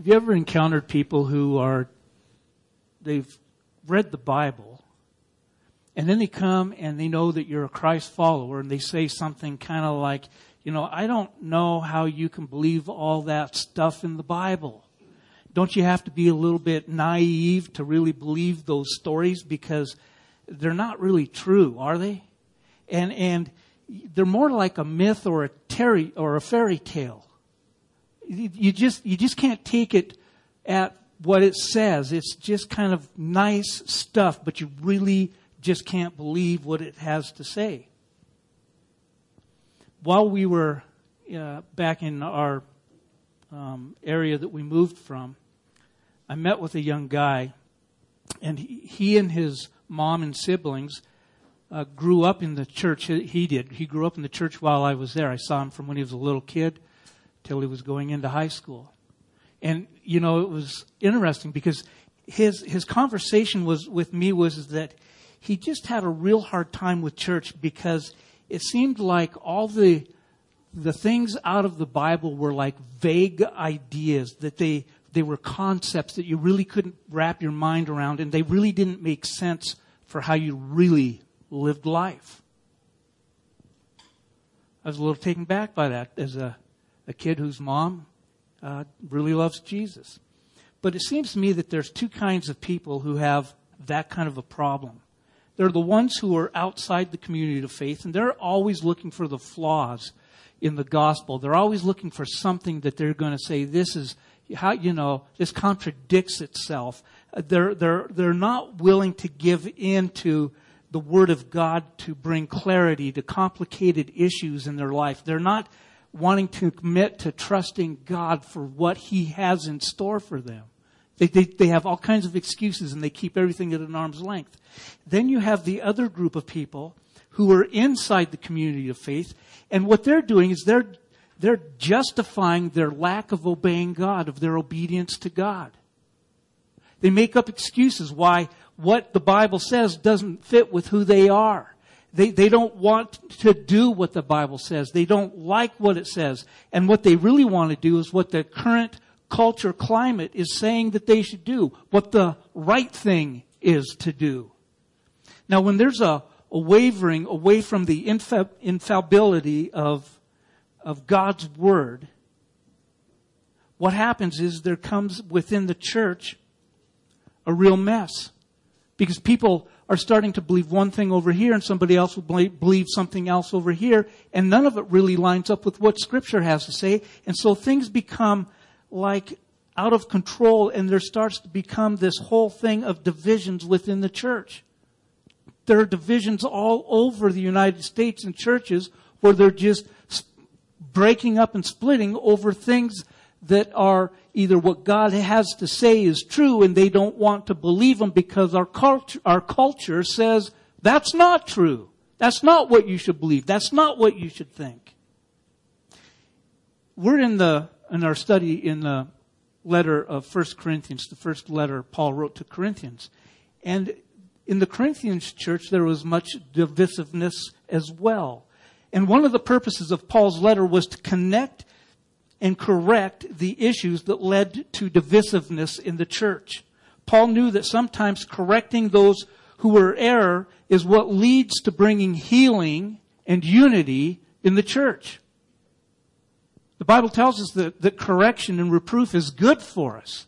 Have you ever encountered people who are, they've read the Bible, and then they come and they know that you're a Christ follower, and they say something kind of like, you know, I don't know how you can believe all that stuff in the Bible. Don't you have to be a little bit naive to really believe those stories because they're not really true, are they? And, and they're more like a myth or a terry, or a fairy tale you just, you just can't take it at what it says. It's just kind of nice stuff, but you really just can't believe what it has to say. While we were uh, back in our um, area that we moved from, I met with a young guy, and he, he and his mom and siblings uh, grew up in the church. He did. He grew up in the church while I was there. I saw him from when he was a little kid till he was going into high school. And, you know, it was interesting because his, his conversation was, with me was that he just had a real hard time with church because it seemed like all the, the things out of the Bible were like vague ideas that they, they were concepts that you really couldn't wrap your mind around and they really didn't make sense for how you really lived life. I was a little taken back by that as a a kid whose mom uh, really loves Jesus. But it seems to me that there's two kinds of people who have that kind of a problem. They're the ones who are outside the community of faith, and they're always looking for the flaws in the gospel. They're always looking for something that they're going to say, this is how, you know, this contradicts itself. They're, they're, they're not willing to give in to the Word of God to bring clarity to complicated issues in their life. They're not wanting to commit to trusting God for what He has in store for them. They, they, they have all kinds of excuses and they keep everything at an arm's length. Then you have the other group of people who are inside the community of faith, and what they're doing is they're, they're justifying their lack of obeying God, of their obedience to God. They make up excuses why what the Bible says doesn't fit with who they are. They, they don't want to do what the Bible says. They don't like what it says. And what they really want to do is what the current culture climate is saying that they should do, what the right thing is to do. Now, when there's a, a wavering away from the infa- infallibility of, of God's Word, what happens is there comes within the church a real mess. Because people are starting to believe one thing over here and somebody else will believe something else over here. And none of it really lines up with what scripture has to say. And so things become like out of control and there starts to become this whole thing of divisions within the church. There are divisions all over the united states in churches where they're just breaking up and splitting over things that are either what God has to say is true and they don't want to believe them because our culture, our culture says that's not true. That's not what you should believe. That's not what you should think. We're in the, in our study in the letter of 1 Corinthians, the first letter Paul wrote to Corinthians. And in the Corinthians church, there was much divisiveness as well. And one of the purposes of Paul's letter was to connect and correct the issues that led to divisiveness in the church. Paul knew that sometimes correcting those who were error is what leads to bringing healing and unity in the church. The Bible tells us that, that correction and reproof is good for us.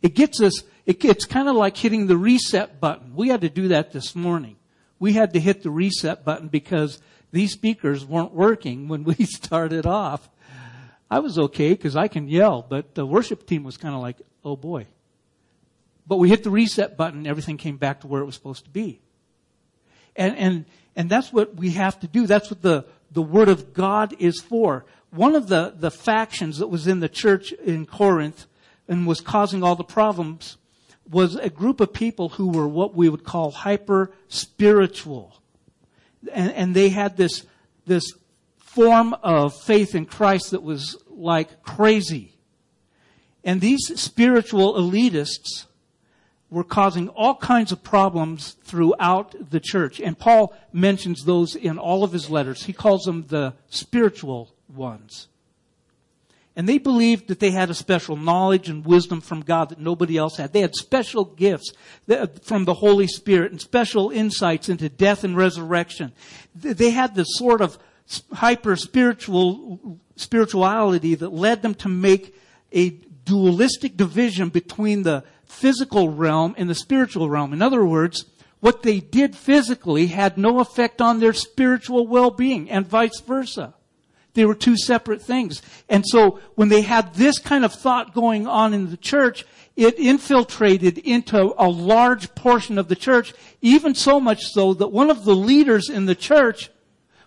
It gets us, it, it's kind of like hitting the reset button. We had to do that this morning. We had to hit the reset button because these speakers weren't working when we started off. I was okay because I can yell, but the worship team was kind of like, oh boy. But we hit the reset button, everything came back to where it was supposed to be. And, and, and that's what we have to do. That's what the, the Word of God is for. One of the, the factions that was in the church in Corinth and was causing all the problems was a group of people who were what we would call hyper spiritual. And, and they had this, this form of faith in Christ that was like crazy. And these spiritual elitists were causing all kinds of problems throughout the church. And Paul mentions those in all of his letters. He calls them the spiritual ones. And they believed that they had a special knowledge and wisdom from God that nobody else had. They had special gifts uh, from the Holy Spirit and special insights into death and resurrection. They had this sort of hyper spiritual spirituality that led them to make a dualistic division between the physical realm and the spiritual realm. In other words, what they did physically had no effect on their spiritual well-being and vice versa. They were two separate things. And so when they had this kind of thought going on in the church, it infiltrated into a large portion of the church, even so much so that one of the leaders in the church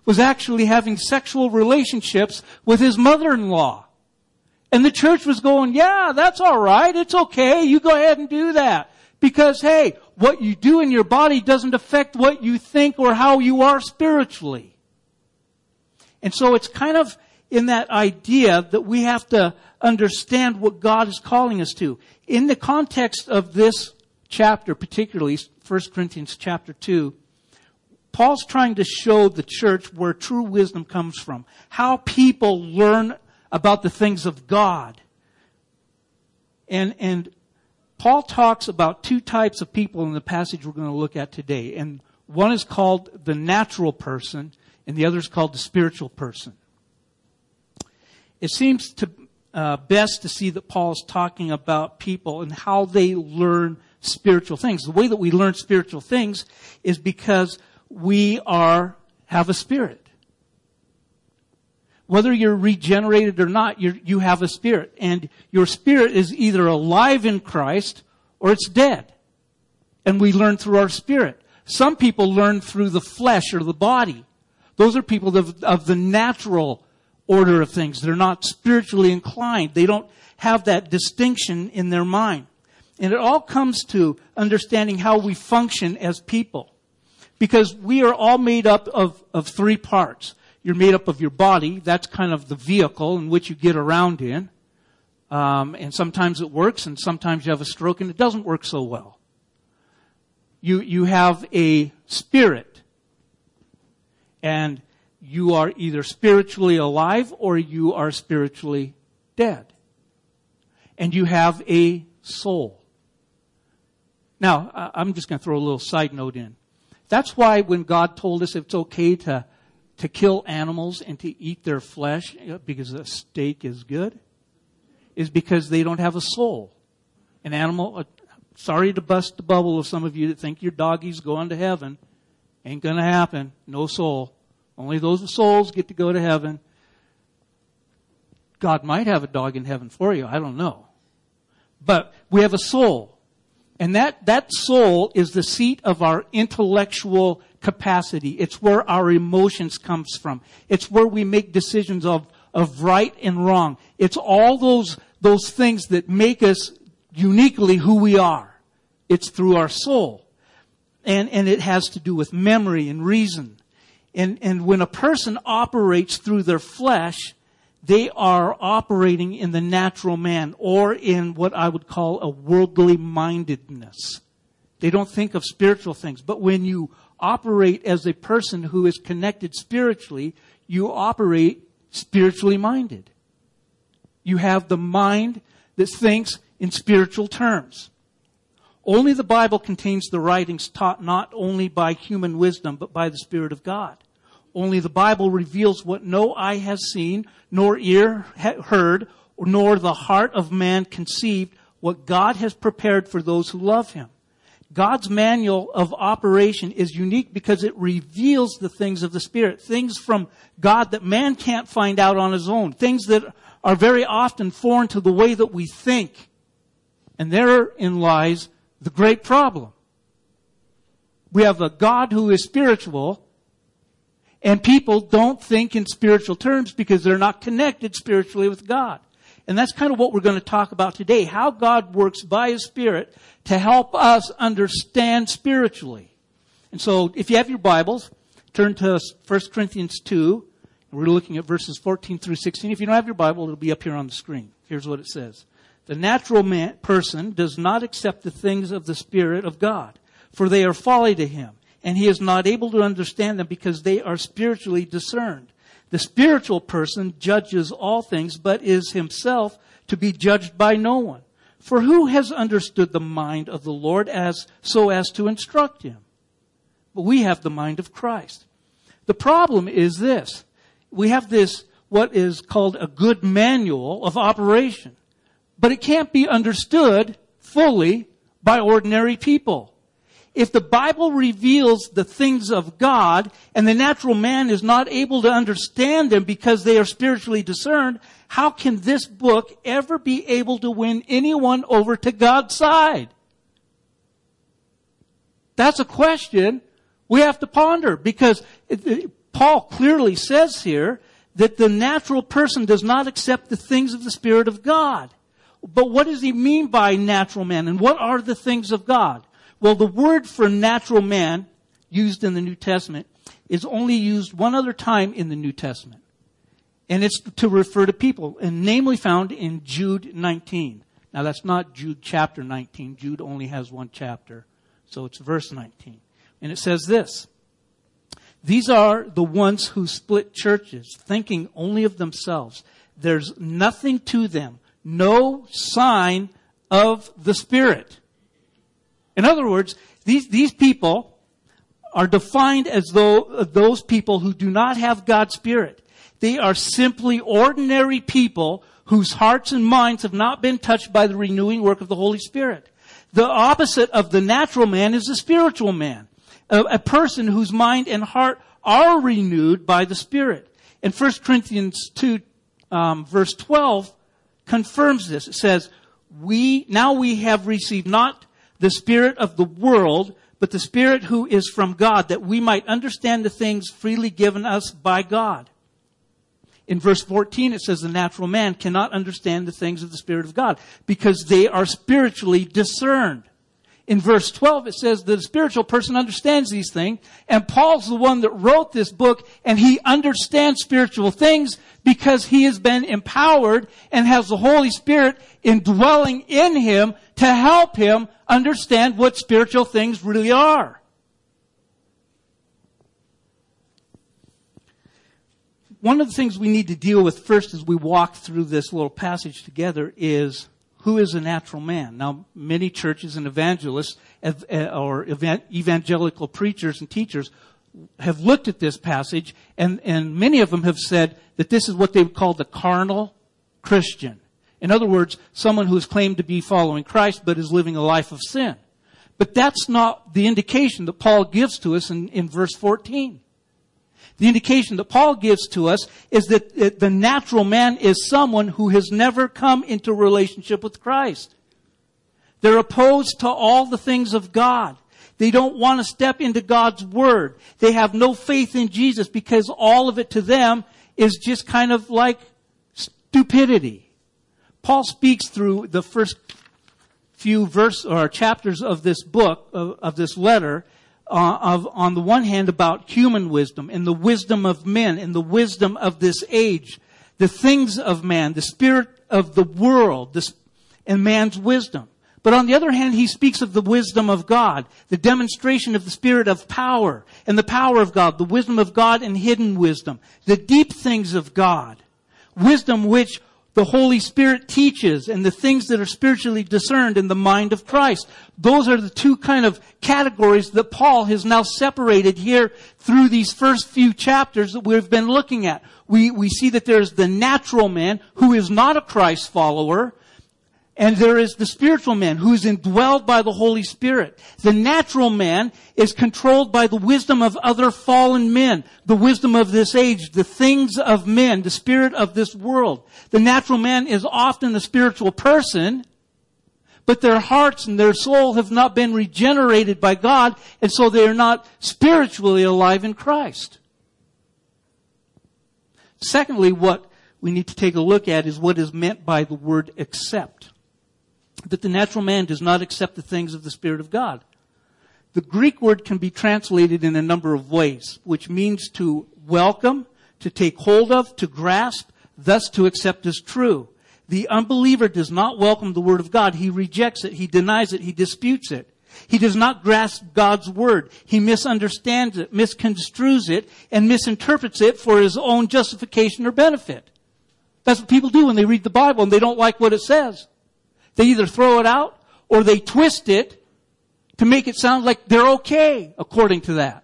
was actually having sexual relationships with his mother-in-law. And the church was going, yeah, that's alright, it's okay, you go ahead and do that. Because hey, what you do in your body doesn't affect what you think or how you are spiritually. And so it's kind of in that idea that we have to understand what God is calling us to. In the context of this chapter, particularly 1 Corinthians chapter 2, Paul's trying to show the church where true wisdom comes from. How people learn about the things of God. And, and Paul talks about two types of people in the passage we're going to look at today. And one is called the natural person, and the other is called the spiritual person. It seems to uh, best to see that Paul is talking about people and how they learn spiritual things. The way that we learn spiritual things is because we are have a spirit. Whether you're regenerated or not, you have a spirit. And your spirit is either alive in Christ or it's dead. And we learn through our spirit. Some people learn through the flesh or the body. Those are people of, of the natural order of things. They're not spiritually inclined. They don't have that distinction in their mind. And it all comes to understanding how we function as people. Because we are all made up of, of three parts. You're made up of your body. That's kind of the vehicle in which you get around in. Um, and sometimes it works, and sometimes you have a stroke and it doesn't work so well. You you have a spirit, and you are either spiritually alive or you are spiritually dead. And you have a soul. Now, I'm just going to throw a little side note in. That's why when God told us it's okay to to kill animals and to eat their flesh because a steak is good is because they don't have a soul. An animal, uh, sorry to bust the bubble of some of you that think your doggies going to heaven. Ain't gonna happen. No soul. Only those with souls get to go to heaven. God might have a dog in heaven for you. I don't know. But we have a soul. And that, that soul is the seat of our intellectual capacity. It's where our emotions comes from. It's where we make decisions of, of right and wrong. It's all those, those things that make us uniquely who we are. It's through our soul. And, and it has to do with memory and reason. And, and when a person operates through their flesh, they are operating in the natural man or in what I would call a worldly mindedness. They don't think of spiritual things. But when you operate as a person who is connected spiritually, you operate spiritually minded. You have the mind that thinks in spiritual terms. Only the Bible contains the writings taught not only by human wisdom, but by the Spirit of God. Only the Bible reveals what no eye has seen, nor ear heard, nor the heart of man conceived, what God has prepared for those who love Him. God's manual of operation is unique because it reveals the things of the Spirit, things from God that man can't find out on his own, things that are very often foreign to the way that we think. And therein lies the great problem. We have a God who is spiritual, and people don't think in spiritual terms because they're not connected spiritually with God. And that's kind of what we're going to talk about today. How God works by His Spirit to help us understand spiritually. And so, if you have your Bibles, turn to 1 Corinthians 2. We're looking at verses 14 through 16. If you don't have your Bible, it'll be up here on the screen. Here's what it says. The natural man, person does not accept the things of the Spirit of God, for they are folly to him, and he is not able to understand them because they are spiritually discerned. The spiritual person judges all things, but is himself to be judged by no one. For who has understood the mind of the Lord as so as to instruct him? But we have the mind of Christ. The problem is this. We have this, what is called a good manual of operation. But it can't be understood fully by ordinary people. If the Bible reveals the things of God and the natural man is not able to understand them because they are spiritually discerned, how can this book ever be able to win anyone over to God's side? That's a question we have to ponder because Paul clearly says here that the natural person does not accept the things of the Spirit of God. But what does he mean by natural man and what are the things of God? Well, the word for natural man used in the New Testament is only used one other time in the New Testament. And it's to refer to people, and namely found in Jude 19. Now that's not Jude chapter 19. Jude only has one chapter. So it's verse 19. And it says this. These are the ones who split churches, thinking only of themselves. There's nothing to them, no sign of the Spirit. In other words, these, these people are defined as though uh, those people who do not have God's Spirit. They are simply ordinary people whose hearts and minds have not been touched by the renewing work of the Holy Spirit. The opposite of the natural man is the spiritual man. A, a person whose mind and heart are renewed by the Spirit. And 1 Corinthians 2, um, verse 12 confirms this. It says, we, now we have received not the spirit of the world, but the spirit who is from God, that we might understand the things freely given us by God. In verse 14, it says the natural man cannot understand the things of the Spirit of God because they are spiritually discerned. In verse 12, it says the spiritual person understands these things, and Paul's the one that wrote this book, and he understands spiritual things because he has been empowered and has the Holy Spirit indwelling in him to help him understand what spiritual things really are. One of the things we need to deal with first as we walk through this little passage together is who is a natural man? Now, many churches and evangelists eh, or evangelical preachers and teachers have looked at this passage and, and many of them have said that this is what they would call the carnal Christian. In other words, someone who has claimed to be following Christ but is living a life of sin. But that's not the indication that Paul gives to us in, in verse 14. The indication that Paul gives to us is that the natural man is someone who has never come into relationship with Christ. They're opposed to all the things of God. They don't want to step into God's Word. They have no faith in Jesus because all of it to them is just kind of like stupidity. Paul speaks through the first few verse or chapters of this book, of, of this letter, uh, of, on the one hand, about human wisdom and the wisdom of men and the wisdom of this age, the things of man, the spirit of the world, this, and man's wisdom. But on the other hand, he speaks of the wisdom of God, the demonstration of the spirit of power and the power of God, the wisdom of God and hidden wisdom, the deep things of God, wisdom which the Holy Spirit teaches and the things that are spiritually discerned in the mind of Christ. Those are the two kind of categories that Paul has now separated here through these first few chapters that we've been looking at. We, we see that there's the natural man who is not a Christ follower, and there is the spiritual man who is indwelled by the Holy Spirit. The natural man is controlled by the wisdom of other fallen men, the wisdom of this age, the things of men, the spirit of this world. The natural man is often a spiritual person, but their hearts and their soul have not been regenerated by God, and so they are not spiritually alive in Christ. Secondly, what we need to take a look at is what is meant by the word accept that the natural man does not accept the things of the Spirit of God. The Greek word can be translated in a number of ways, which means to welcome, to take hold of, to grasp, thus to accept as true. The unbeliever does not welcome the Word of God. He rejects it. He denies it. He disputes it. He does not grasp God's word. He misunderstands it, misconstrues it, and misinterprets it for his own justification or benefit. That's what people do when they read the Bible and they don't like what it says. They either throw it out or they twist it to make it sound like they're okay according to that.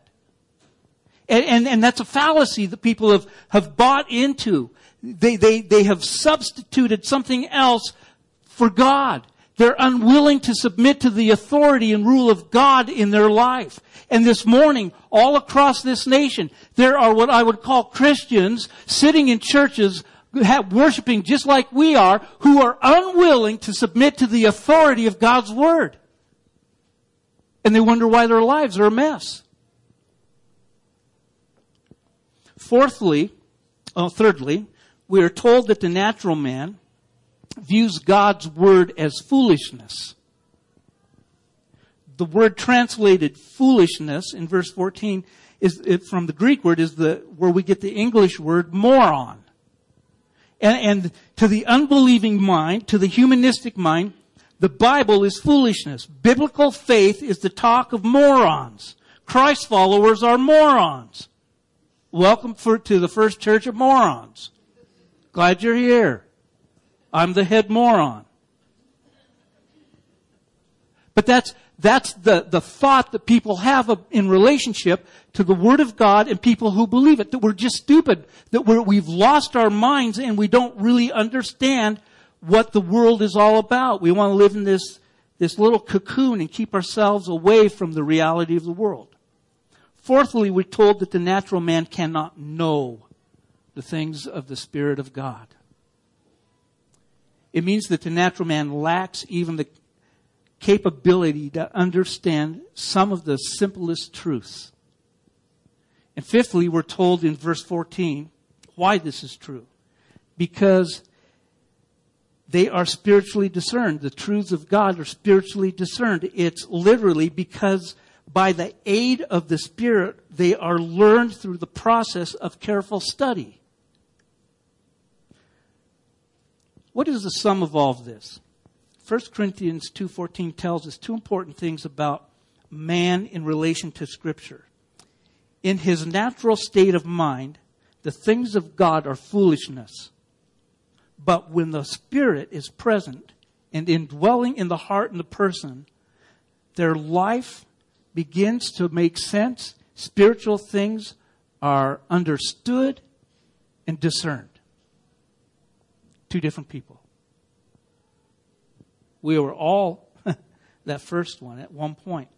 And, and, and that's a fallacy that people have, have bought into. They, they, they have substituted something else for God. They're unwilling to submit to the authority and rule of God in their life. And this morning, all across this nation, there are what I would call Christians sitting in churches worshiping just like we are, who are unwilling to submit to the authority of God's Word. And they wonder why their lives are a mess. Fourthly, oh, thirdly, we are told that the natural man views God's word as foolishness. The word translated foolishness in verse 14 is from the Greek word is the where we get the English word moron. And, and to the unbelieving mind, to the humanistic mind, the Bible is foolishness. Biblical faith is the talk of morons. Christ followers are morons. Welcome for, to the first church of morons. Glad you're here. I'm the head moron. But that's, that's the, the thought that people have in relationship to the Word of God and people who believe it. That we're just stupid. That we're, we've lost our minds and we don't really understand what the world is all about. We want to live in this, this little cocoon and keep ourselves away from the reality of the world. Fourthly, we're told that the natural man cannot know the things of the Spirit of God. It means that the natural man lacks even the capability to understand some of the simplest truths. And fifthly, we're told in verse 14 why this is true. Because they are spiritually discerned. The truths of God are spiritually discerned. It's literally because by the aid of the Spirit, they are learned through the process of careful study. What is the sum of all of this? 1 Corinthians 2.14 tells us two important things about man in relation to Scripture. In his natural state of mind, the things of God are foolishness. But when the Spirit is present and indwelling in the heart and the person, their life begins to make sense, spiritual things are understood and discerned. Two different people. We were all that first one at one point.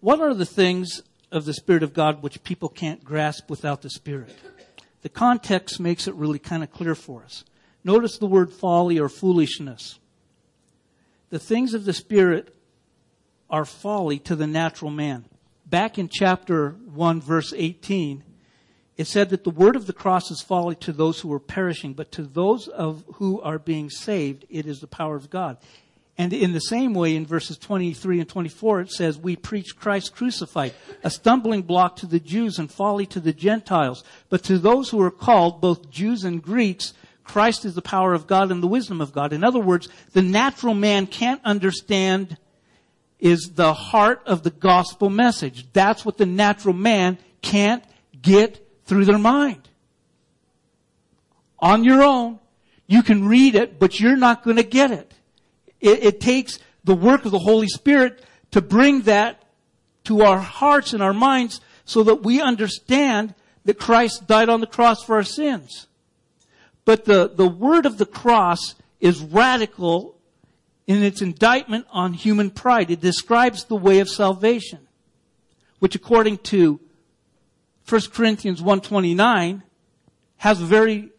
What are the things of the Spirit of God which people can't grasp without the Spirit? The context makes it really kind of clear for us. Notice the word folly or foolishness. The things of the Spirit are folly to the natural man. Back in chapter 1 verse 18, it said that the word of the cross is folly to those who are perishing, but to those of who are being saved, it is the power of God. And in the same way, in verses 23 and 24, it says, We preach Christ crucified, a stumbling block to the Jews and folly to the Gentiles. But to those who are called, both Jews and Greeks, Christ is the power of God and the wisdom of God. In other words, the natural man can't understand is the heart of the gospel message. That's what the natural man can't get through their mind. On your own, you can read it, but you're not going to get it. it. It takes the work of the Holy Spirit to bring that to our hearts and our minds so that we understand that Christ died on the cross for our sins. But the, the word of the cross is radical in its indictment on human pride. It describes the way of salvation, which according to 1 Corinthians 129 has a very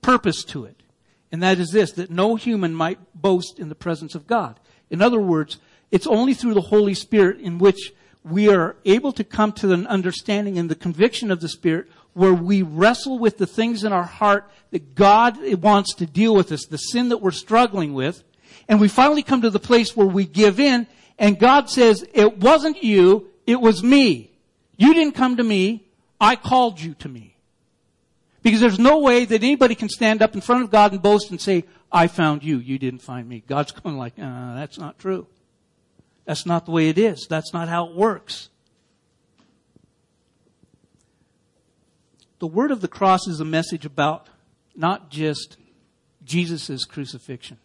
purpose to it. And that is this, that no human might boast in the presence of God. In other words, it's only through the Holy Spirit in which we are able to come to an understanding and the conviction of the Spirit where we wrestle with the things in our heart that God wants to deal with us, the sin that we're struggling with, and we finally come to the place where we give in and God says, it wasn't you, it was me. You didn't come to me, I called you to me. Because there's no way that anybody can stand up in front of God and boast and say, I found you, you didn't find me. God's going like, uh, that's not true. That's not the way it is. That's not how it works. The word of the cross is a message about not just Jesus' crucifixion.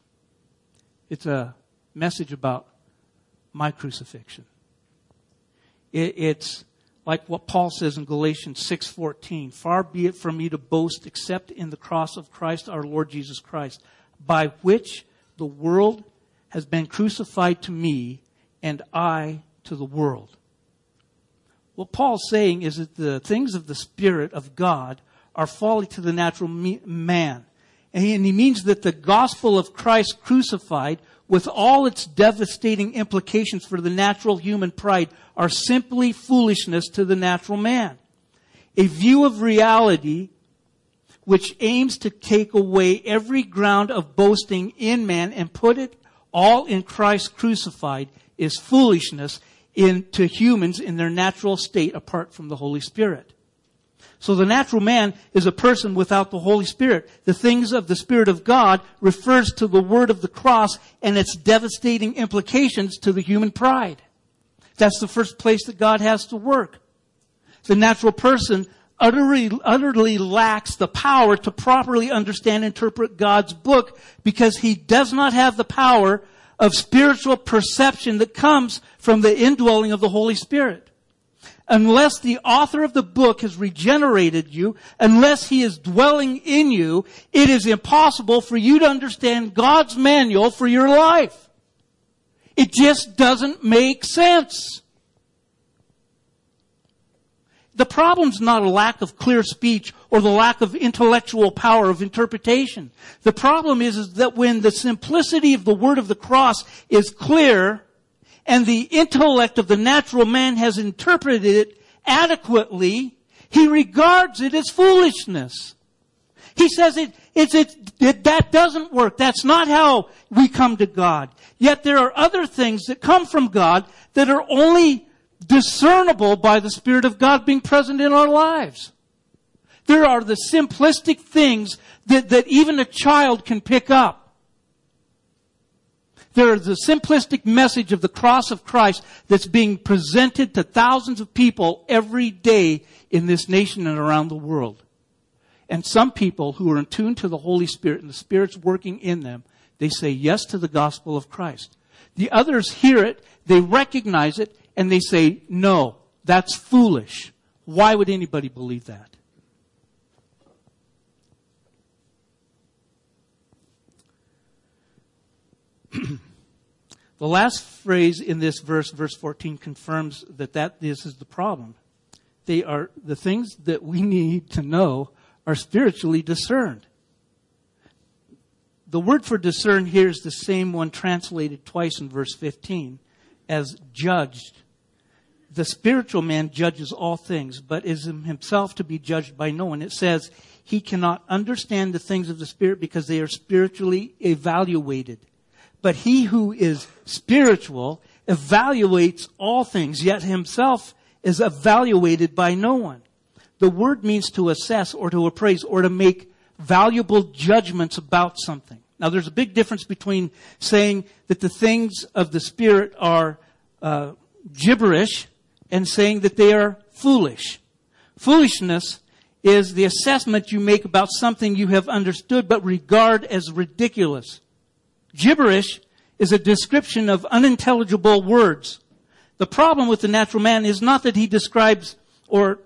It's a message about my crucifixion. It, it's like what Paul says in Galatians 6:14, "Far be it from me to boast except in the cross of Christ our Lord Jesus Christ, by which the world has been crucified to me and I to the world." What Paul's saying is that the things of the Spirit of God are folly to the natural man. And he, means that the gospel of Christ crucified with all its devastating implications for the natural human pride are simply foolishness to the natural man. A view of reality which aims to take away every ground of boasting in man and put it all in Christ crucified is foolishness in, to humans in their natural state apart from the Holy Spirit. So the natural man is a person without the Holy Spirit. The things of the Spirit of God refers to the word of the cross and its devastating implications to the human pride. That's the first place that God has to work. The natural person utterly, utterly lacks the power to properly understand and interpret God's book because he does not have the power of spiritual perception that comes from the indwelling of the Holy Spirit unless the author of the book has regenerated you, unless he is dwelling in you, it is impossible for you to understand God's manual for your life. It just doesn't make sense. The problem's not a lack of clear speech or the lack of intellectual power of interpretation. The problem is, is that when the simplicity of the word of the cross is clear, and the intellect of the natural man has interpreted it adequately, he regards it as foolishness. He says it, it's, it, it, that doesn't work. That's not how we come to God. Yet there are other things that come from God that are only discernible by the Spirit of God being present in our lives. There are the simplistic things that, that even a child can pick up. There is a simplistic message of the cross of Christ that's being presented to thousands of people every day in this nation and around the world. And some people who are in tune to the Holy Spirit and the Spirit's working in them, they say yes to the gospel of Christ. The others hear it, they recognize it, and they say, no, that's foolish. Why would anybody believe that? the last phrase in this verse, verse 14, confirms that, that this is the problem. They are the things that we need to know are spiritually discerned. The word for discern here is the same one translated twice in verse 15 as judged. The spiritual man judges all things, but is himself to be judged by no one. It says he cannot understand the things of the Spirit because they are spiritually evaluated. But he who is spiritual evaluates all things, yet himself is evaluated by no one. The word means to assess or to appraise or to make valuable judgments about something. Now there's a big difference between saying that the things of the Spirit are uh, gibberish and saying that they are foolish. Foolishness is the assessment you make about something you have understood but regard as ridiculous. Gibberish is a description of unintelligible words. The problem with the natural man is not that he describes or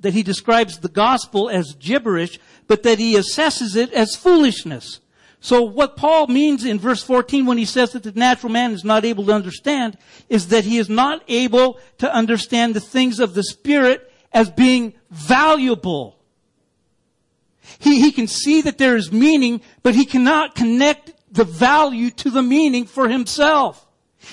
that he describes the gospel as gibberish, but that he assesses it as foolishness. So what Paul means in verse 14 when he says that the natural man is not able to understand is that he is not able to understand the things of the Spirit as being valuable. He, he can see that there is meaning, but he cannot connect the value to the meaning for himself.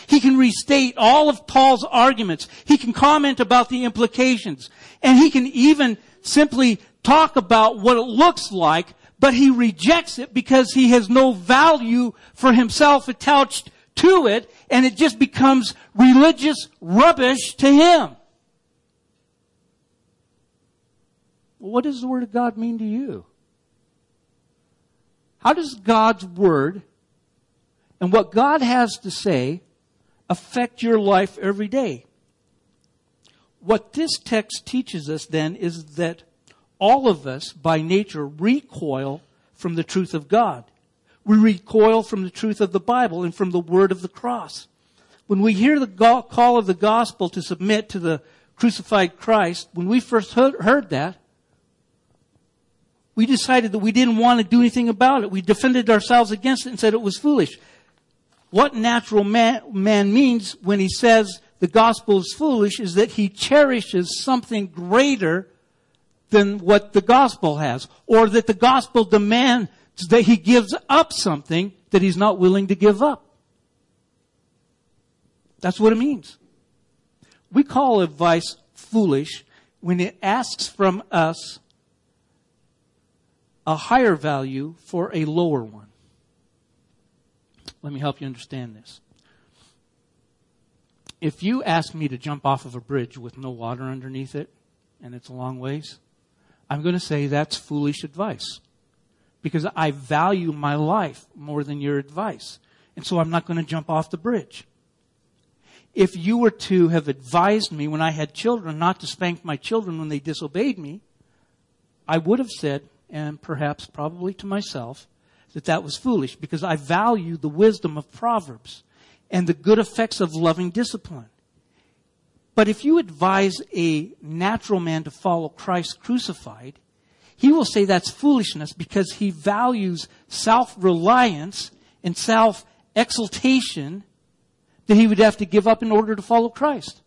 He can restate all of Paul's arguments. He can comment about the implications. And he can even simply talk about what it looks like, but he rejects it because he has no value for himself attached to it, and it just becomes religious rubbish to him. What does the Word of God mean to you? How does God's Word and what God has to say affect your life every day? What this text teaches us then is that all of us, by nature, recoil from the truth of God. We recoil from the truth of the Bible and from the word of the cross. When we hear the call of the gospel to submit to the crucified Christ, when we first heard that, we decided that we didn't want to do anything about it. We defended ourselves against it and said it was foolish. What natural man, man means when he says the gospel is foolish is that he cherishes something greater than what the gospel has. Or that the gospel demands that he gives up something that he's not willing to give up. That's what it means. We call advice foolish when it asks from us a higher value for a lower one. Let me help you understand this. If you ask me to jump off of a bridge with no water underneath it, and it's a long ways, I'm going to say that's foolish advice. Because I value my life more than your advice. And so I'm not going to jump off the bridge. If you were to have advised me when I had children not to spank my children when they disobeyed me, I would have said, and perhaps probably to myself, that that was foolish because I value the wisdom of Proverbs and the good effects of loving discipline. But if you advise a natural man to follow Christ crucified, he will say that's foolishness because he values self-reliance and self-exaltation that he would have to give up in order to follow Christ.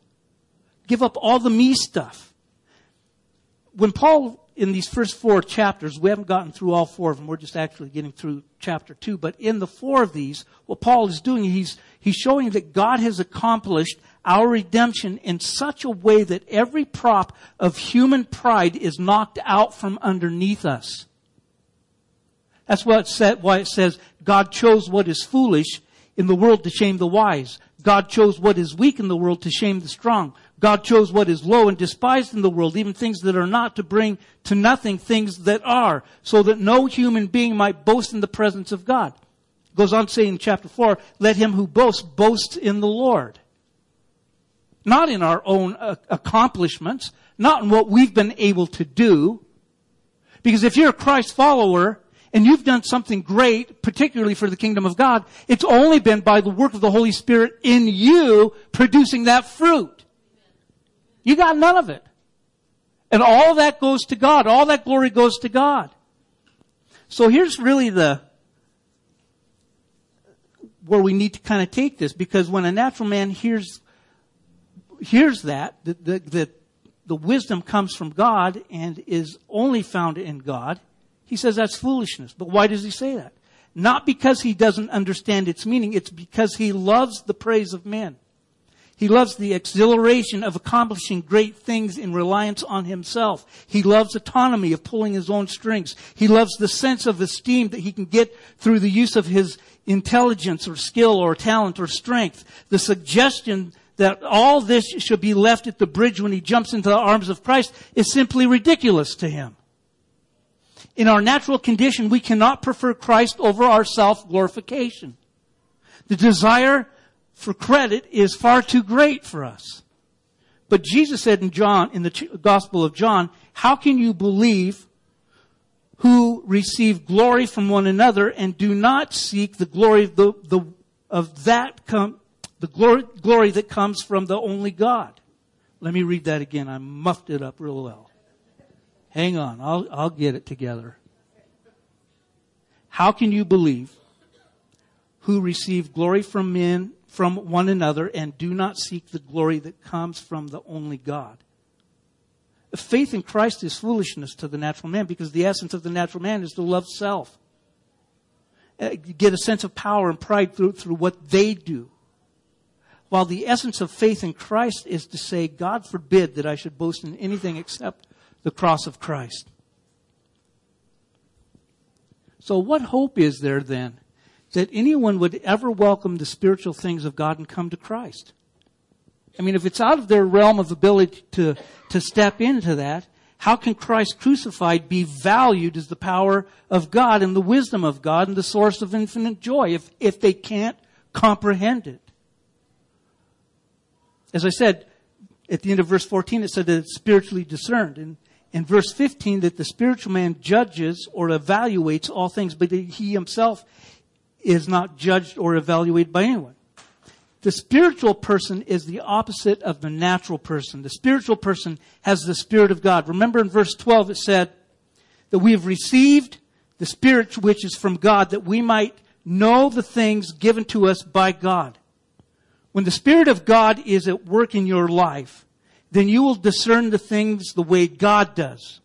Give up all the me stuff. When Paul, in these first four chapters, we haven't gotten through all four of them, we're just actually getting through chapter two, but in the four of these, what Paul is doing, he's, he's showing that God has accomplished our redemption in such a way that every prop of human pride is knocked out from underneath us. That's what said, why it says God chose what is foolish in the world to shame the wise. God chose what is weak in the world to shame the strong. God chose what is low and despised in the world, even things that are not, to bring to nothing things that are, so that no human being might boast in the presence of God. It goes on to say in chapter 4, let him who boasts boast in the Lord not in our own uh, accomplishments, not in what we've been able to do. Because if you're a Christ follower and you've done something great, particularly for the kingdom of God, it's only been by the work of the Holy Spirit in you producing that fruit. You got none of it. And all that goes to God. All that glory goes to God. So here's really the, where we need to kind of take this because when a natural man hears hears that, that, that, that the wisdom comes from God and is only found in God, he says that's foolishness. But why does he say that? Not because he doesn't understand its meaning, it's because he loves the praise of men. He loves the exhilaration of accomplishing great things in reliance on himself. He loves autonomy of pulling his own strings. He loves the sense of esteem that he can get through the use of his intelligence or skill or talent or strength. The suggestion that all this should be left at the bridge when he jumps into the arms of Christ is simply ridiculous to him. In our natural condition, we cannot prefer Christ over our self-glorification. The desire for credit is far too great for us. But Jesus said in John, in the Gospel of John, how can you believe who receive glory from one another and do not seek the glory of, the, the, of that com- the glory, glory that comes from the only God. Let me read that again. I muffed it up real well. Hang on. I'll, I'll get it together. How can you believe who receive glory from men, from one another, and do not seek the glory that comes from the only God? Faith in Christ is foolishness to the natural man because the essence of the natural man is to love self. Uh, get a sense of power and pride through, through what they do. While the essence of faith in Christ is to say, God forbid that I should boast in anything except the cross of Christ. So what hope is there then that anyone would ever welcome the spiritual things of God and come to Christ? I mean, if it's out of their realm of ability to, to step into that, How can Christ crucified be valued as the power of God and the wisdom of God and the source of infinite joy if, if they can't comprehend it? As I said, at the end of verse 14, it said that it's spiritually discerned. And in verse 15, that the spiritual man judges or evaluates all things, but he himself is not judged or evaluated by anyone. The spiritual person is the opposite of the natural person. The spiritual person has the Spirit of God. Remember in verse 12 it said that we have received the Spirit which is from God that we might know the things given to us by God. When the Spirit of God is at work in your life, then you will discern the things the way God does.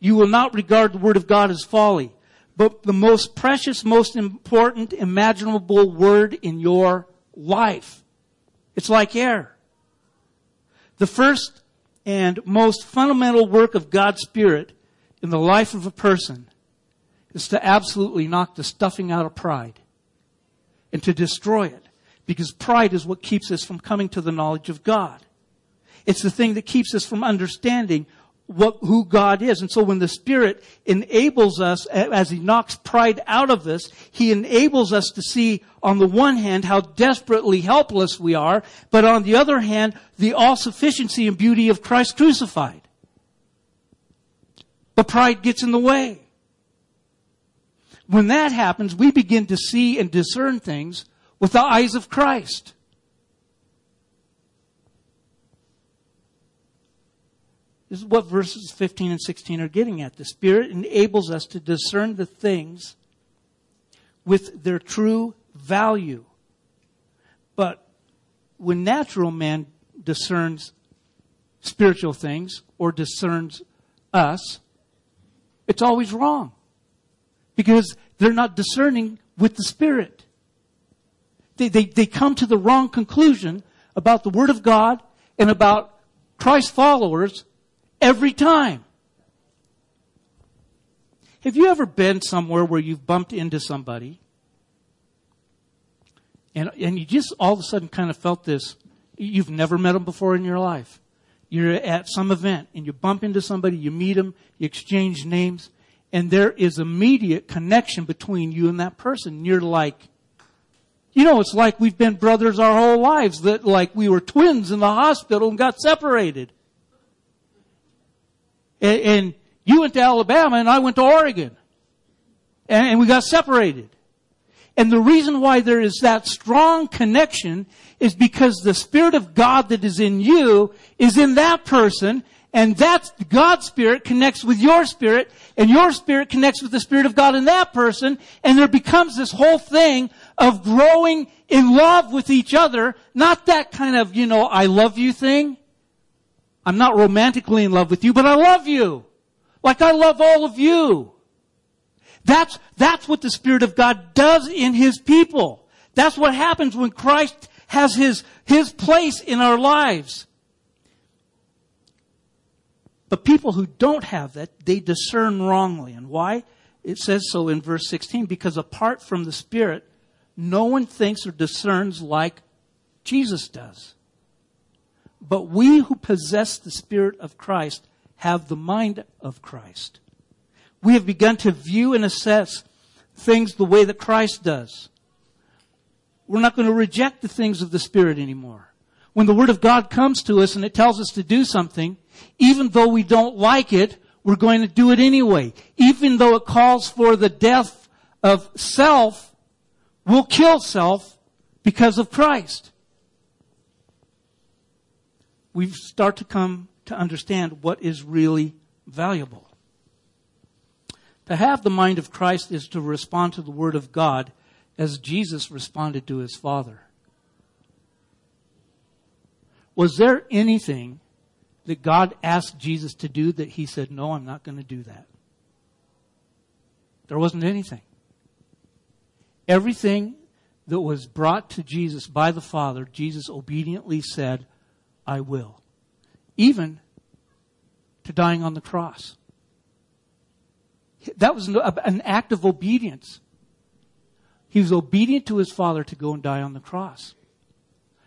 You will not regard the Word of God as folly, but the most precious, most important, imaginable Word in your life. It's like air. The first and most fundamental work of God's Spirit in the life of a person is to absolutely knock the stuffing out of pride and to destroy it because pride is what keeps us from coming to the knowledge of God. It's the thing that keeps us from understanding what, who God is. And so when the Spirit enables us, as He knocks pride out of us, He enables us to see on the one hand how desperately helpless we are, but on the other hand, the all-sufficiency and beauty of Christ crucified. But pride gets in the way. When that happens, we begin to see and discern things with the eyes of Christ. This is what verses 15 and 16 are getting at. The Spirit enables us to discern the things with their true value. But when natural man discerns spiritual things or discerns us, it's always wrong. Because they're not discerning with the Spirit. They, they, they come to the wrong conclusion about the Word of God and about Christ followers every time. Have you ever been somewhere where you've bumped into somebody and, and you just all of a sudden kind of felt this, you've never met them before in your life. You're at some event and you bump into somebody, you meet them, you exchange names, and there is immediate connection between you and that person. You're like, you know, it's like we've been brothers our whole lives, that like we were twins in the hospital and got separated and, and you went to Alabama and I went to Oregon. And, and we got separated. And the reason why there is that strong connection is because the Spirit of God that is in you is in that person, and that God's Spirit connects with your Spirit, and your Spirit connects with the Spirit of God in that person, and there becomes this whole thing of growing in love with each other, not that kind of, you know, I love you thing. I'm not romantically in love with you, but I love you. Like I love all of you. That's, that's what the Spirit of God does in His people. That's what happens when Christ has His, His place in our lives. But people who don't have that, they discern wrongly. And why? It says so in verse 16, because apart from the Spirit, no one thinks or discerns like Jesus does. But we who possess the Spirit of Christ have the mind of Christ. We have begun to view and assess things the way that Christ does. We're not going to reject the things of the Spirit anymore. When the Word of God comes to us and it tells us to do something, even though we don't like it, we're going to do it anyway. Even though it calls for the death of self, we'll kill self because of Christ we start to come to understand what is really valuable. To have the mind of Christ is to respond to the Word of God as Jesus responded to his Father. Was there anything that God asked Jesus to do that he said, No, I'm not going to do that? There wasn't anything. Everything that was brought to Jesus by the Father, Jesus obediently said, I will. Even to dying on the cross. That was an act of obedience. He was obedient to his Father to go and die on the cross.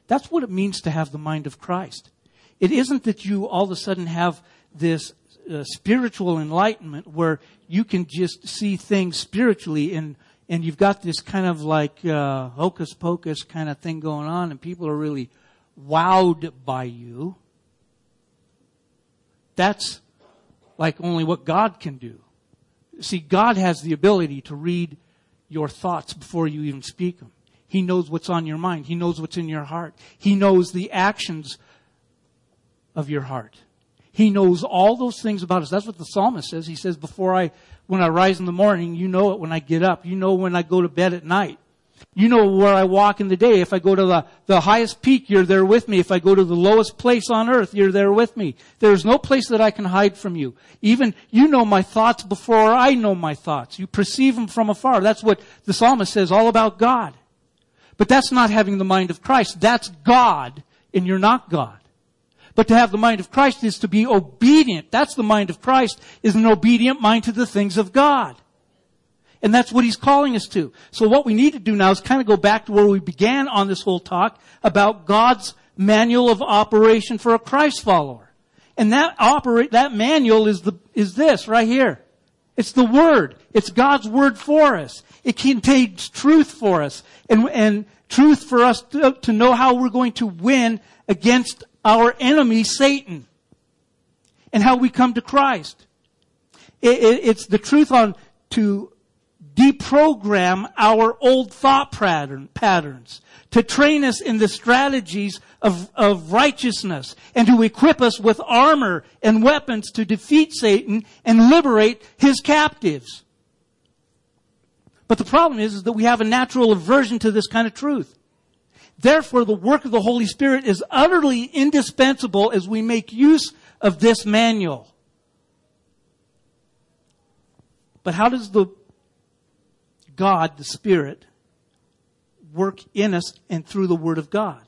That's what it means to have the mind of Christ. It isn't that you all of a sudden have this uh, spiritual enlightenment where you can just see things spiritually and and you've got this kind of like uh, hocus pocus kind of thing going on, and people are really wowed by you. That's like only what God can do. See, God has the ability to read your thoughts before you even speak them. He knows what's on your mind. He knows what's in your heart. He knows the actions of your heart. He knows all those things about us. That's what the psalmist says. He says, before I, when I rise in the morning, you know it when I get up. You know when I go to bed at night. You know where I walk in the day. If I go to the, the highest peak, you're there with me. If I go to the lowest place on earth, you're there with me. There's no place that I can hide from you. Even you know my thoughts before I know my thoughts. You perceive them from afar. That's what the psalmist says all about God. But that's not having the mind of Christ. That's God, and you're not God. But to have the mind of Christ is to be obedient. That's the mind of Christ, is an obedient mind to the things of God. And that's what he's calling us to. So what we need to do now is kind of go back to where we began on this whole talk about God's manual of operation for a Christ follower. And that operate, that manual is the, is this right here. It's the Word. It's God's Word for us. It contains truth for us and, and truth for us to, to know how we're going to win against our enemy, Satan, and how we come to Christ. It, it, it's the truth on to deprogram our old thought pattern, patterns, to train us in the strategies of, of righteousness, and to equip us with armor and weapons to defeat Satan and liberate his captives. But the problem is, is that we have a natural aversion to this kind of truth. Therefore, the work of the Holy Spirit is utterly indispensable as we make use of this manual. But how does the God, the Spirit, work in us and through the Word of God?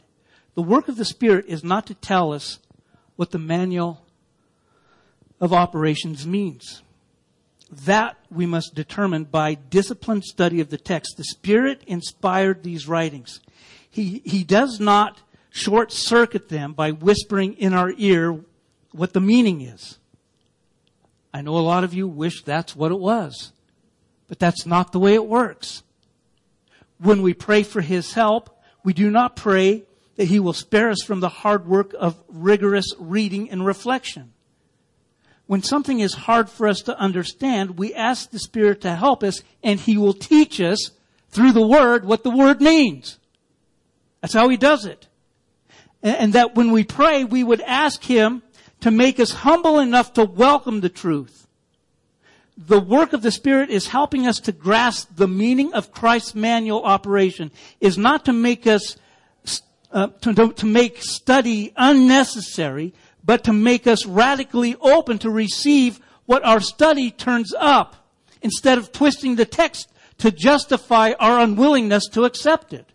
The work of the Spirit is not to tell us what the manual of operations means. That we must determine by disciplined study of the text. The Spirit inspired these writings. He, he does not short circuit them by whispering in our ear what the meaning is. I know a lot of you wish that's what it was, but that's not the way it works. When we pray for His help, we do not pray that He will spare us from the hard work of rigorous reading and reflection. When something is hard for us to understand, we ask the Spirit to help us and He will teach us through the Word what the Word means. That's how he does it. And that when we pray, we would ask him to make us humble enough to welcome the truth. The work of the Spirit is helping us to grasp the meaning of Christ's manual operation, is not to make us, uh, to, to make study unnecessary, but to make us radically open to receive what our study turns up, instead of twisting the text to justify our unwillingness to accept it.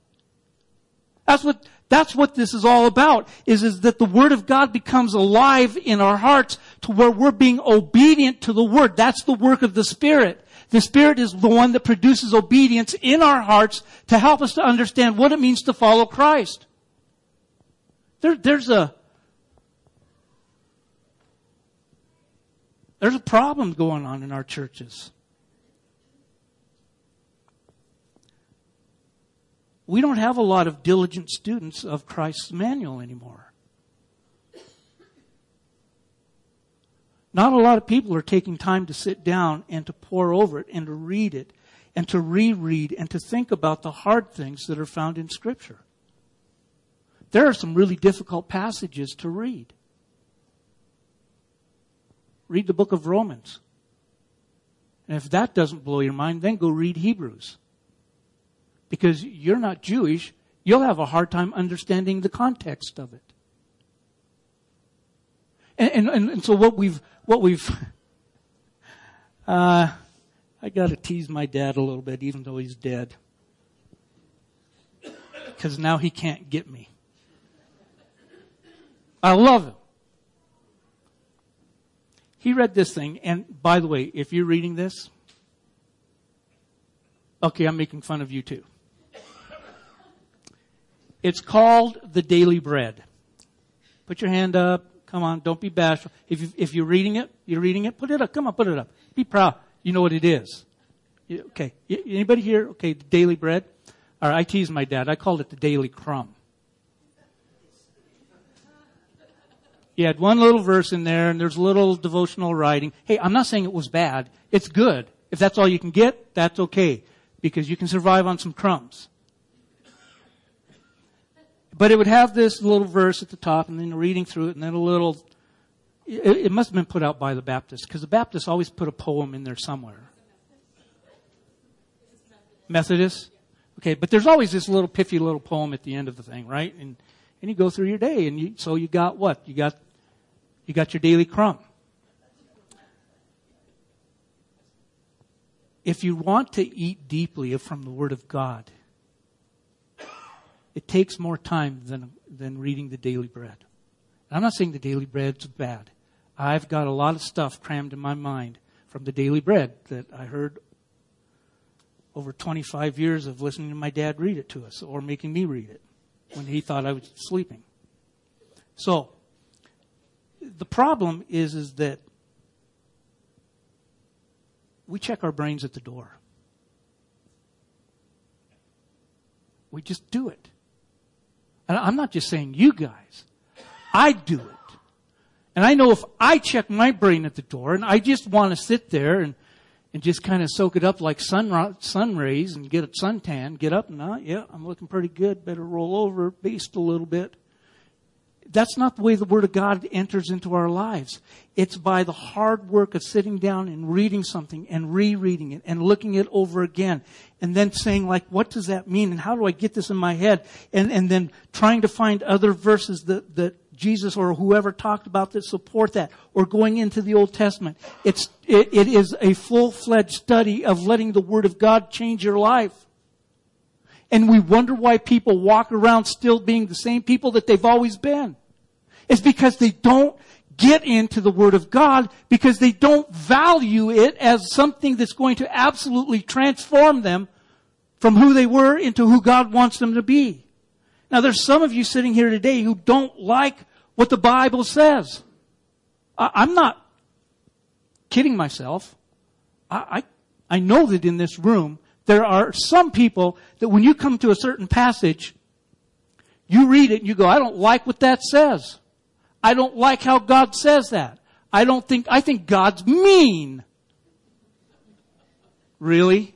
That's what, that's what this is all about, is, is that the Word of God becomes alive in our hearts to where we're being obedient to the Word. That's the work of the Spirit. The Spirit is the one that produces obedience in our hearts to help us to understand what it means to follow Christ. There, there's a, there's a problem going on in our churches. we don't have a lot of diligent students of Christ's manual anymore. Not a lot of people are taking time to sit down and to pore over it and to read it and to reread and to think about the hard things that are found in Scripture. There are some really difficult passages to read. Read the book of Romans. And if that doesn't blow your mind, then go read Hebrews because you're not Jewish, you'll have a hard time understanding the context of it. And, and, and so what we've, what we've, uh, I gotta tease my dad a little bit even though he's dead. Cause now he can't get me. I love him. He read this thing, and by the way, if you're reading this, okay, I'm making fun of you too. It's called the daily bread. Put your hand up. Come on, don't be bashful. If, you, if you're reading it, you're reading it, put it up. Come on, put it up. Be proud. You know what it is. Okay. Anybody here? Okay, the daily bread? I tease my dad. I called it the daily crumb. He had one little verse in there and there's a little devotional writing. Hey, I'm not saying it was bad. It's good. If that's all you can get, that's okay. Because you can survive on some crumbs. But it would have this little verse at the top and then reading through it and then a little, it, it must have been put out by the Baptists because the Baptists always put a poem in there somewhere. Methodist? Okay, but there's always this little piffy little poem at the end of the thing, right? And, and you go through your day and you, so you got what? You got, you got your daily crumb. If you want to eat deeply from the Word of God, it takes more time than, than reading the daily bread. And I'm not saying the daily bread's bad. I've got a lot of stuff crammed in my mind from the daily bread that I heard over 25 years of listening to my dad read it to us or making me read it when he thought I was sleeping. So, the problem is, is that we check our brains at the door. We just do it. And I'm not just saying you guys. I do it. And I know if I check my brain at the door and I just want to sit there and, and just kind of soak it up like sun, sun rays and get a suntan, get up and, uh, yeah, I'm looking pretty good. Better roll over, beast a little bit that's not the way the Word of God enters into our lives. It's by the hard work of sitting down and reading something and rereading it and looking it over again and then saying like, what does that mean and how do I get this in my head? And, and then trying to find other verses that, that Jesus or whoever talked about that support that or going into the Old Testament. It's, it, it is a full-fledged study of letting the Word of God change your life and we wonder why people walk around still being the same people that they've always been It's because they don't get into the Word of God because they don't value it as something that's going to absolutely transform them from who they were into who God wants them to be. Now there's some of you sitting here today who don't like what the Bible says. I, am not kidding myself. I, I, I know that in this room there are some people that when you come to a certain passage, you read it and you go, I don't like what that says. I don't like how God says that. I don't think, I think God's mean. Really?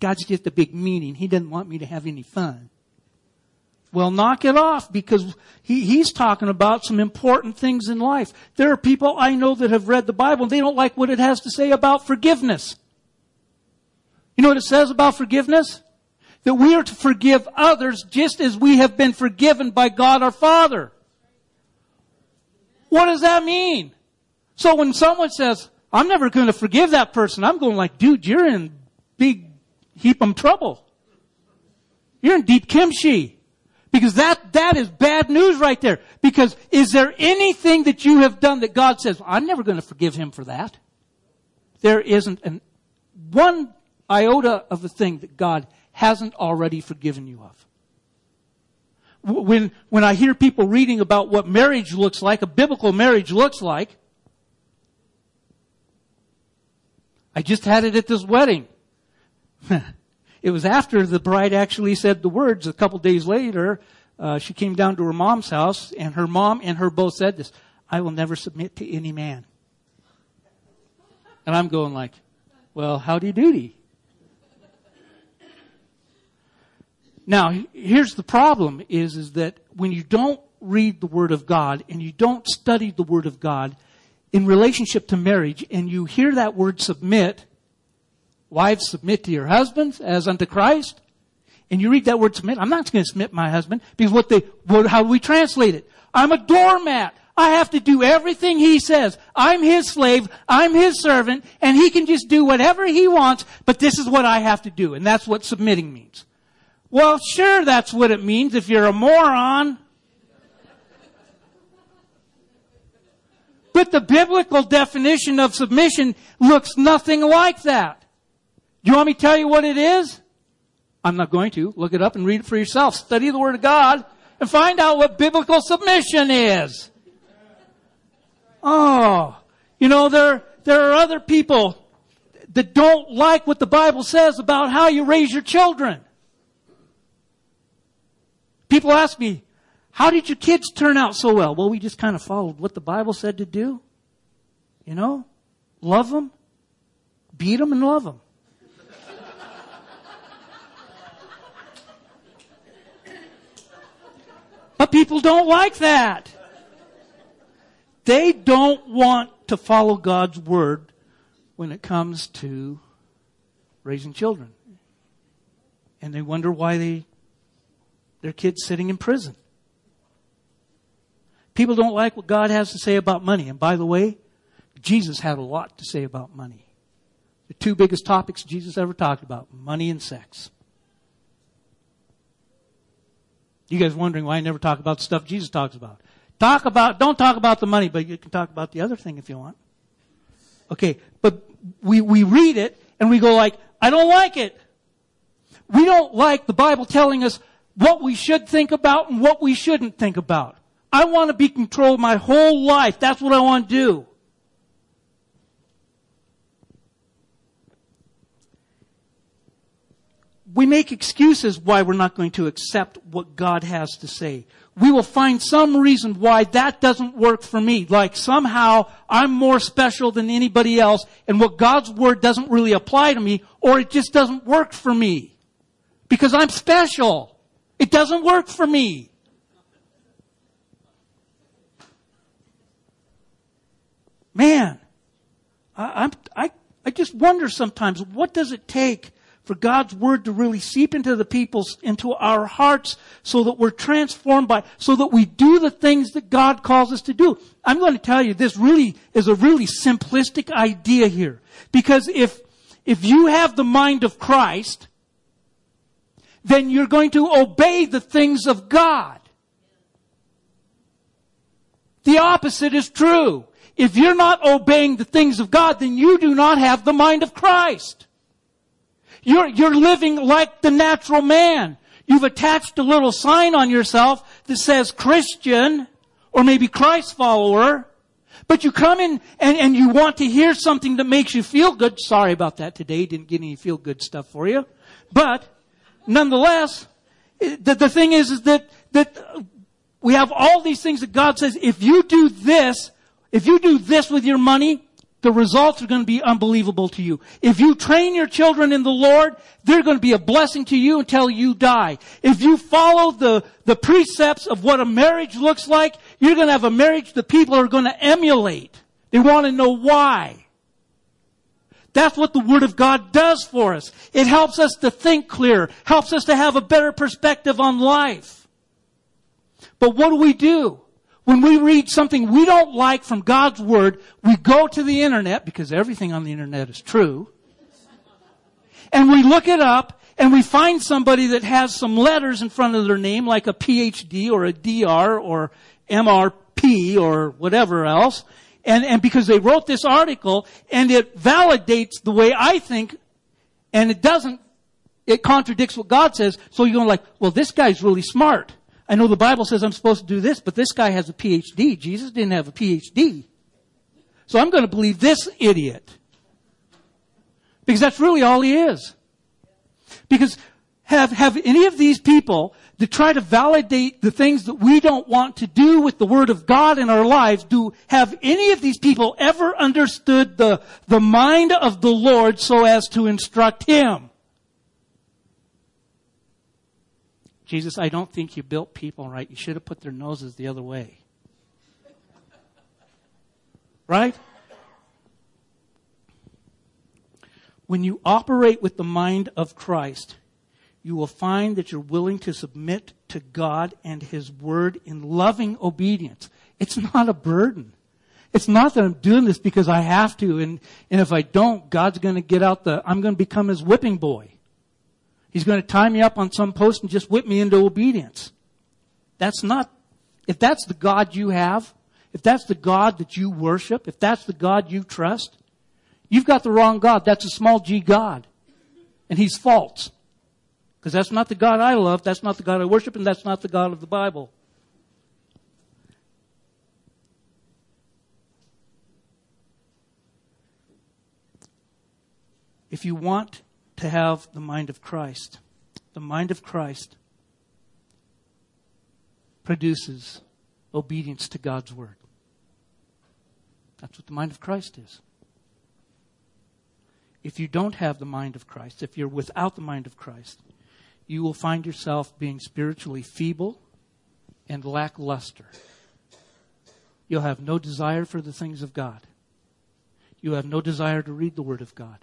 God's just a big meaning. He doesn't want me to have any fun. Well, knock it off because he, he's talking about some important things in life. There are people I know that have read the Bible and they don't like what it has to say about forgiveness. You know what it says about forgiveness? That we are to forgive others just as we have been forgiven by God our Father. What does that mean? So when someone says, I'm never going to forgive that person, I'm going like, dude, you're in big heap of trouble. You're in deep kimchi. Because that, that is bad news right there. Because is there anything that you have done that God says, I'm never going to forgive him for that? There isn't an, one iota of a thing that God hasn't already forgiven you of. When, when I hear people reading about what marriage looks like, a biblical marriage looks like, I just had it at this wedding. it was after the bride actually said the words. A couple days later, uh, she came down to her mom's house, and her mom and her both said this: "I will never submit to any man." And I'm going like, "Well, howdy doody." Now, here's the problem is, is that when you don't read the Word of God and you don't study the Word of God in relationship to marriage and you hear that word submit, wives submit to your husbands as unto Christ, and you read that word submit, I'm not going to submit my husband because what they, what, how we translate it? I'm a doormat. I have to do everything he says. I'm his slave. I'm his servant and he can just do whatever he wants, but this is what I have to do. And that's what submitting means. Well, sure, that's what it means if you're a moron. But the biblical definition of submission looks nothing like that. Do you want me to tell you what it is? I'm not going to. Look it up and read it for yourself. Study the Word of God. and find out what biblical submission is. Oh, you know, there, there are other people that don't like what the Bible says about how you raise your children. People ask me, how did your kids turn out so well? Well, we just kind of followed what the Bible said to do. You know, love them, beat them, and love them. but people don't like that. They don't want to follow God's word when it comes to raising children. And they wonder why they their kids sitting in prison. People don't like what God has to say about money. And by the way, Jesus had a lot to say about money. The two biggest topics Jesus ever talked about money and sex. You guys wondering why I never talk about the stuff Jesus talks about? Talk about, don't talk about the money, but you can talk about the other thing if you want. Okay, but we, we read it and we go like, I don't like it. We don't like the Bible telling us what we should think about and what we shouldn't think about. I want to be controlled my whole life. That's what I want to do. We make excuses why we're not going to accept what God has to say. We will find some reason why that doesn't work for me. Like somehow I'm more special than anybody else and what God's word doesn't really apply to me or it just doesn't work for me. Because I'm special. It doesn't work for me. Man, I, I, I just wonder sometimes, what does it take for God's word to really seep into the people's, into our hearts so that we're transformed by, so that we do the things that God calls us to do. I'm going to tell you, this really is a really simplistic idea here. Because if, if you have the mind of Christ, then you're going to obey the things of God. The opposite is true. If you're not obeying the things of God, then you do not have the mind of Christ. You're, you're living like the natural man. You've attached a little sign on yourself that says Christian, or maybe Christ follower, but you come in and, and you want to hear something that makes you feel good. Sorry about that today. Didn't get any feel good stuff for you. But nonetheless, the, the thing is, is that, that we have all these things that God says, if you do this, if you do this with your money, the results are going to be unbelievable to you. If you train your children in the Lord, they're going to be a blessing to you until you die. If you follow the, the precepts of what a marriage looks like, you're going to have a marriage that people are going to emulate. They want to know why. That's what the Word of God does for us. It helps us to think clear, helps us to have a better perspective on life. But what do we do? When we read something we don't like from God's Word, we go to the internet, because everything on the internet is true, and we look it up, and we find somebody that has some letters in front of their name, like a PhD or a DR or MRP or whatever else, and, and because they wrote this article and it validates the way I think and it doesn't, it contradicts what God says. So you're going like, well, this guy's really smart. I know the Bible says I'm supposed to do this, but this guy has a PhD. Jesus didn't have a PhD. So I'm going to believe this idiot. Because that's really all he is. Because have, have any of these people to try to validate the things that we don't want to do with the Word of God in our lives, do, have any of these people ever understood the, the mind of the Lord so as to instruct Him? Jesus, I don't think you built people right. You should have put their noses the other way. Right? When you operate with the mind of Christ, you will find that you're willing to submit to God and His Word in loving obedience. It's not a burden. It's not that I'm doing this because I have to, and, and if I don't, God's going to get out the, I'm going to become His whipping boy. He's going to tie me up on some post and just whip me into obedience. That's not, if that's the God you have, if that's the God that you worship, if that's the God you trust, you've got the wrong God. That's a small g God. And He's false. Because that's not the God I love, that's not the God I worship, and that's not the God of the Bible. If you want to have the mind of Christ, the mind of Christ produces obedience to God's word. That's what the mind of Christ is. If you don't have the mind of Christ, if you're without the mind of Christ, you will find yourself being spiritually feeble and lackluster. You'll have no desire for the things of God. You have no desire to read the Word of God.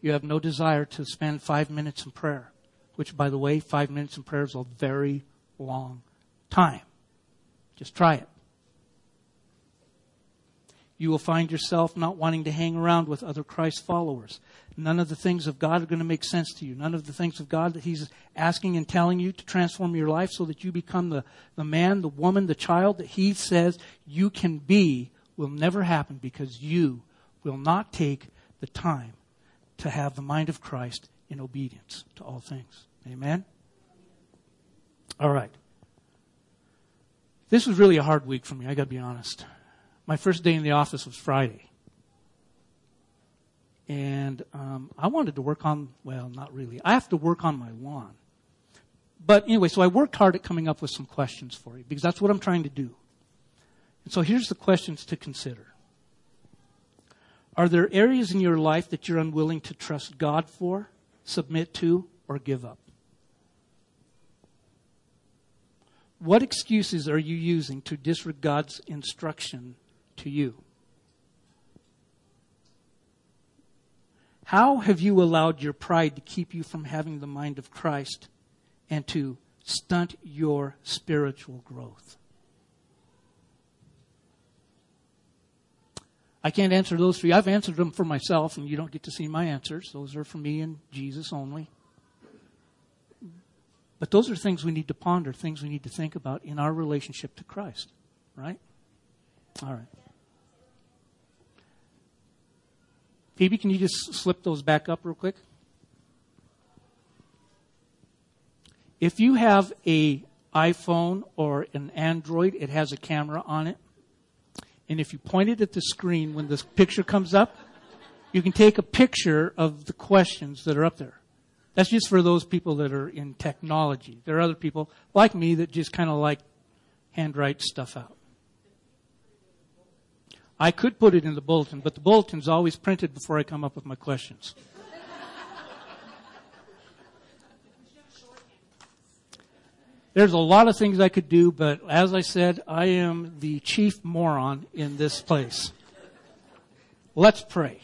You have no desire to spend five minutes in prayer, which, by the way, five minutes in prayer is a very long time. Just try it. You will find yourself not wanting to hang around with other Christ followers. None of the things of God are going to make sense to you. None of the things of God that He's asking and telling you to transform your life so that you become the, the man, the woman, the child that He says you can be will never happen because you will not take the time to have the mind of Christ in obedience to all things. Amen? All right. This was really a hard week for me, I gotta be honest. My first day in the office was Friday. And um, I wanted to work on, well, not really. I have to work on my lawn. But anyway, so I worked hard at coming up with some questions for you because that's what I'm trying to do. And so here's the questions to consider. Are there areas in your life that you're unwilling to trust God for, submit to, or give up? What excuses are you using to disregard God's instruction to you? How have you allowed your pride to keep you from having the mind of Christ and to stunt your spiritual growth? I can't answer those for you. I've answered them for myself, and you don't get to see my answers. Those are for me and Jesus only. But those are things we need to ponder, things we need to think about in our relationship to Christ. Right? All right. Phoebe, can you just slip those back up real quick? If you have a iPhone or an Android, it has a camera on it. And if you point it at the screen when this picture comes up, you can take a picture of the questions that are up there. That's just for those people that are in technology. There are other people like me that just kind of like handwrite stuff out. I could put it in the bulletin, but the bulletin's always printed before I come up with my questions. There's a lot of things I could do, but as I said, I am the chief moron in this place. Let's pray.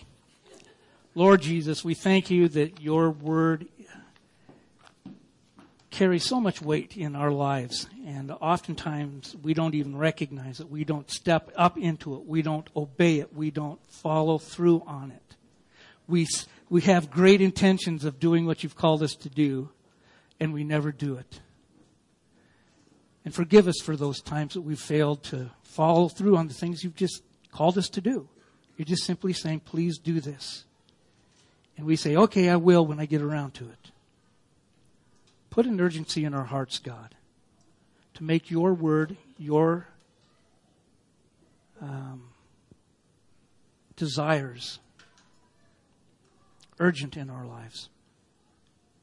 Lord Jesus, we thank you that your word carries so much weight in our lives, and oftentimes we don't even recognize it. We don't step up into it. We don't obey it. We don't follow through on it. We, we have great intentions of doing what you've called us to do, and we never do it. And forgive us for those times that we've failed to follow through on the things you've just called us to do. You're just simply saying, please do this. And we say, okay, I will when I get around to it. Put an urgency in our hearts, God, to make your word, your um, desires urgent in our lives.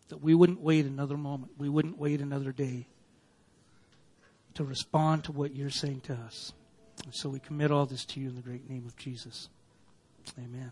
That we wouldn't wait another moment, we wouldn't wait another day to respond to what you're saying to us. And so we commit all this to you in the great name of Jesus. Amen.